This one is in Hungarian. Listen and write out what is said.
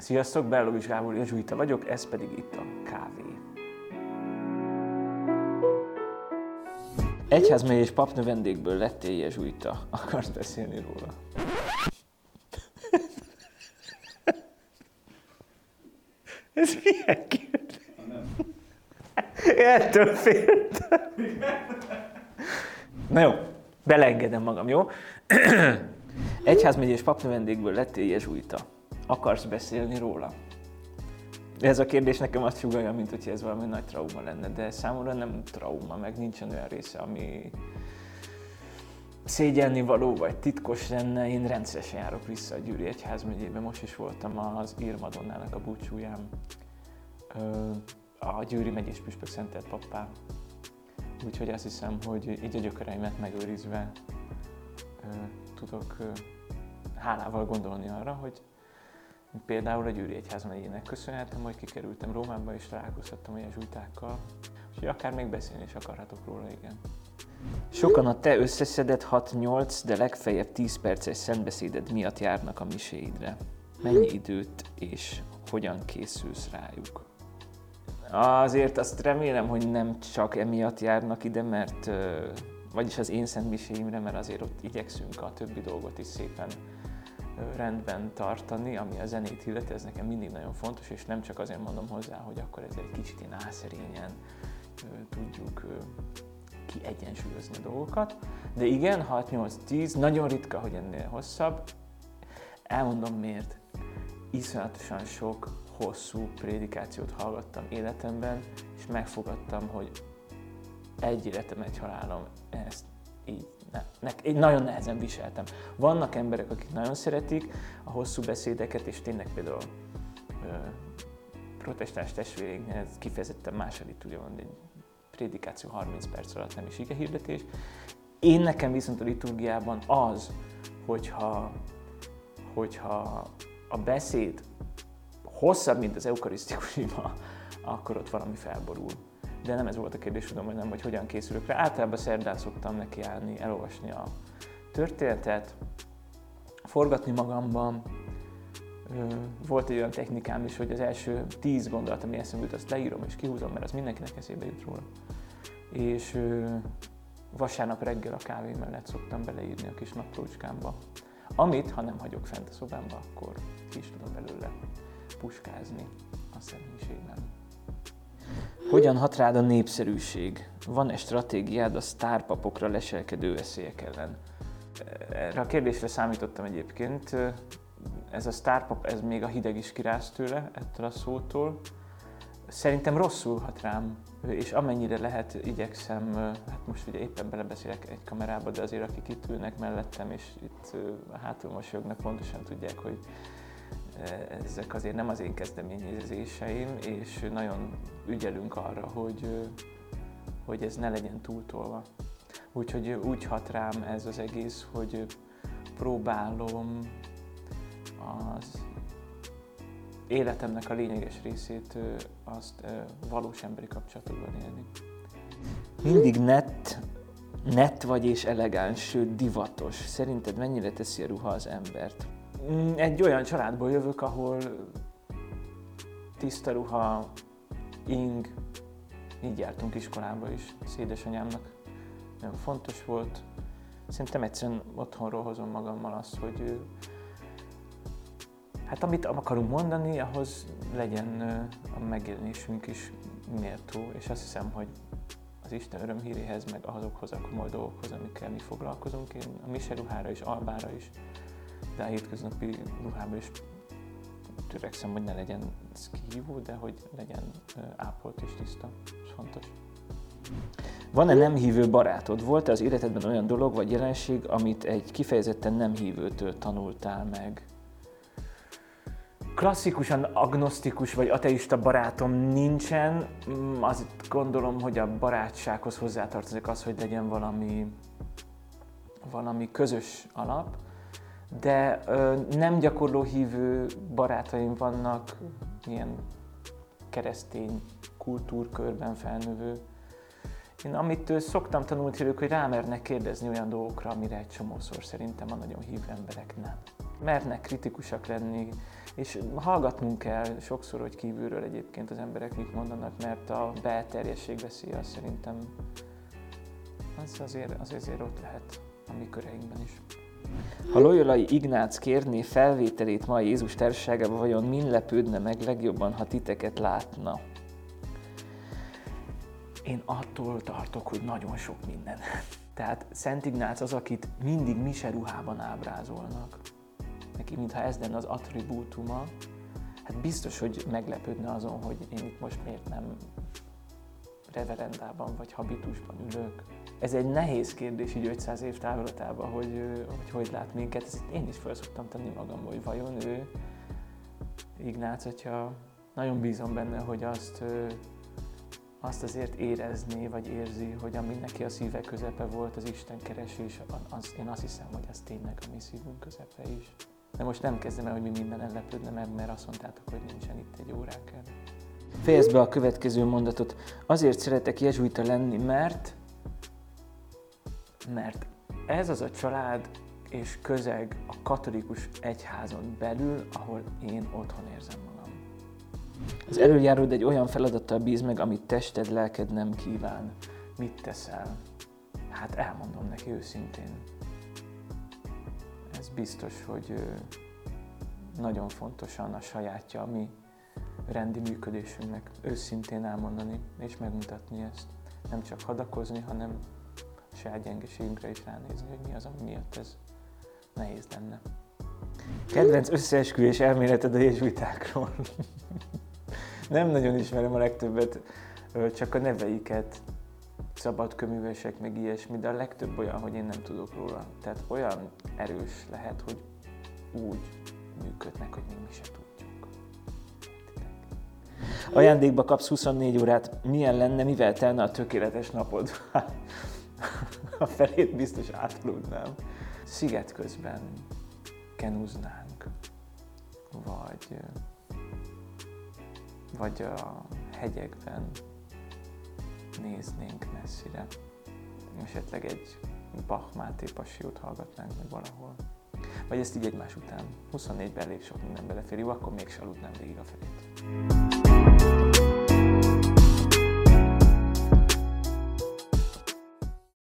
Sziasztok, Bellovics Gábor Jezsuita vagyok, ez pedig itt a kávé. Egyházmegyés papnövendékből lettél jezsuita. Akarsz beszélni róla? Ez milyen kérdés? Ettől féltem. Na jó, beleengedem magam, jó? Egyházmegyés papnövendékből lettél jezsuita. Akarsz beszélni róla? Ez a kérdés nekem azt sugalja, mint hogy ez valami nagy trauma lenne, de számomra nem trauma, meg nincsen olyan része, ami szégyelni való vagy titkos lenne. Én rendszeresen járok vissza a Győri Egyházmegyébe, most is voltam az Írmadonnának a búcsúján, a Győri megyés püspök szentelt pappá. Úgyhogy azt hiszem, hogy így a gyökereimet megőrizve tudok hálával gondolni arra, hogy Például a Győri Egyház megyének köszönhetem, hogy kikerültem Rómába és találkozhattam a jezsuitákkal, úgyhogy akár még beszélni is akarhatok róla, igen. Sokan a te összeszedett 6-8, de legfeljebb 10 perces szentbeszéded miatt járnak a miséidre. Mennyi időt és hogyan készülsz rájuk? Azért azt remélem, hogy nem csak emiatt járnak ide, mert vagyis az én szent miséimre, mert azért ott igyekszünk a többi dolgot is szépen rendben tartani, ami a zenét illeti, ez nekem mindig nagyon fontos, és nem csak azért mondom hozzá, hogy akkor ez egy kicsit én álszerényen tudjuk kiegyensúlyozni a dolgokat. De igen, 6-8-10, nagyon ritka, hogy ennél hosszabb. Elmondom miért. Iszonyatosan sok hosszú prédikációt hallgattam életemben, és megfogadtam, hogy egy életem, egy halálom, ezt így ne, ne, én nagyon nehezen viseltem. Vannak emberek, akik nagyon szeretik a hosszú beszédeket, és tényleg például ö, protestáns testvéreinknél kifejezetten második tudja mondani, egy prédikáció 30 perc alatt nem is ige hirdetés. Én nekem viszont a liturgiában az, hogyha, hogyha a beszéd hosszabb, mint az eukarisztikus ima, akkor ott valami felborul de nem ez volt a kérdés, tudom, hogy nem, hogy hogyan készülök rá. Általában szerdán szoktam nekiállni, elolvasni a történetet, forgatni magamban. Volt egy olyan technikám is, hogy az első tíz gondolat, ami eszembe jut, azt leírom és kihúzom, mert az mindenkinek eszébe jut róla. És vasárnap reggel a kávé mellett szoktam beleírni a kis naplócskámba. Amit, ha nem hagyok fent a szobámba, akkor ki is tudom belőle puskázni a személyiségben. Hogyan hat rád a népszerűség? Van-e stratégiád a sztárpapokra leselkedő veszélyek ellen? Erre a kérdésre számítottam egyébként. Ez a sztárpap, ez még a hideg is kiráz tőle, ettől a szótól. Szerintem rosszul hat rám, és amennyire lehet, igyekszem, hát most ugye éppen belebeszélek egy kamerába, de azért akik itt ülnek mellettem, és itt hátul mosolyognak, pontosan tudják, hogy ezek azért nem az én kezdeményezéseim, és nagyon ügyelünk arra, hogy, hogy ez ne legyen túltolva. Úgyhogy úgy hat rám ez az egész, hogy próbálom az életemnek a lényeges részét azt valós emberi kapcsolatokban élni. Mindig net, net vagy és elegáns, sőt divatos. Szerinted mennyire teszi a ruha az embert? Mm, egy olyan családból jövök, ahol tiszta ruha, ing, így jártunk iskolába is, az édesanyámnak. Nagyon fontos volt. Szerintem egyszerűen otthonról hozom magammal azt, hogy hát amit akarunk mondani, ahhoz legyen a megjelenésünk is méltó, és azt hiszem, hogy az Isten örömhíréhez, meg azokhoz a komoly dolgokhoz, amikkel mi foglalkozunk, én a mise ruhára is, albára is de a hétköznapi ruhában is törekszem, hogy ne legyen szkívó, de hogy legyen ápolt és tiszta. Ez fontos. Van-e nem hívő barátod? Volt-e az életedben olyan dolog vagy jelenség, amit egy kifejezetten nem hívőtől tanultál meg? Klasszikusan agnosztikus vagy ateista barátom nincsen. Mm, azt gondolom, hogy a barátsághoz hozzátartozik az, hogy legyen valami, valami közös alap de ö, nem gyakorló hívő barátaim vannak, ilyen keresztény kultúrkörben felnövő. Én amit szoktam tanulni tőlük, hogy rámernek kérdezni olyan dolgokra, amire egy csomószor szerintem a nagyon hívő emberek nem. Mernek kritikusak lenni, És hallgatnunk kell sokszor, hogy kívülről egyébként az emberek mit mondanak, mert a belterjesség veszélye az szerintem az azért, az azért ott lehet a mi köreinkben is. Ha Loyolai Ignác kérné felvételét ma Jézus társaságában, vajon min lepődne meg legjobban, ha titeket látna? Én attól tartok, hogy nagyon sok minden. Tehát Szent Ignác az, akit mindig mise ruhában ábrázolnak. Neki mintha ez lenne az attribútuma. Hát biztos, hogy meglepődne azon, hogy én itt most miért nem reverendában vagy habitusban ülök. Ez egy nehéz kérdés így 500 év távlatában, hogy, hogy hogy lát minket. Ezt én is fel szoktam tenni magam, hogy vajon ő, Ignác, hogyha nagyon bízom benne, hogy azt, azt azért érezné, vagy érzi, hogy ami neki a szíve közepe volt, az Isten keresés, az, én azt hiszem, hogy az tényleg a mi szívünk közepe is. De most nem kezdem el, hogy mi minden ellepődne meg, mert azt mondtátok, hogy nincsen itt egy óránk el. Fejezd be a következő mondatot. Azért szeretek jezsuita lenni, mert... Mert ez az a család és közeg a katolikus egyházon belül, ahol én otthon érzem magam. Az előjáród egy olyan feladattal bíz meg, amit tested, lelked nem kíván. Mit teszel? Hát elmondom neki őszintén. Ez biztos, hogy nagyon fontosan a sajátja, mi rendi működésünknek őszintén elmondani és megmutatni ezt. Nem csak hadakozni, hanem a saját gyengeségünkre is ránézni, hogy mi az, ami miatt ez nehéz lenne. Kedvenc összeesküvés elméleted a jezsuitákról? Nem nagyon ismerem a legtöbbet, csak a neveiket, szabadköművesek, meg ilyesmi, de a legtöbb olyan, hogy én nem tudok róla. Tehát olyan erős lehet, hogy úgy működnek, hogy még mi se tudjuk. Ajándékba kapsz 24 órát, milyen lenne, mivel telne a tökéletes napod? a felét biztos átaludnám. Sziget közben kenúznánk, vagy, vagy a hegyekben néznénk messzire. Esetleg egy Bach Máté passiót hallgatnánk meg valahol. Vagy ezt így egymás után. 24-ben elég sok minden belefér, jó, akkor még aludnám végig a felét.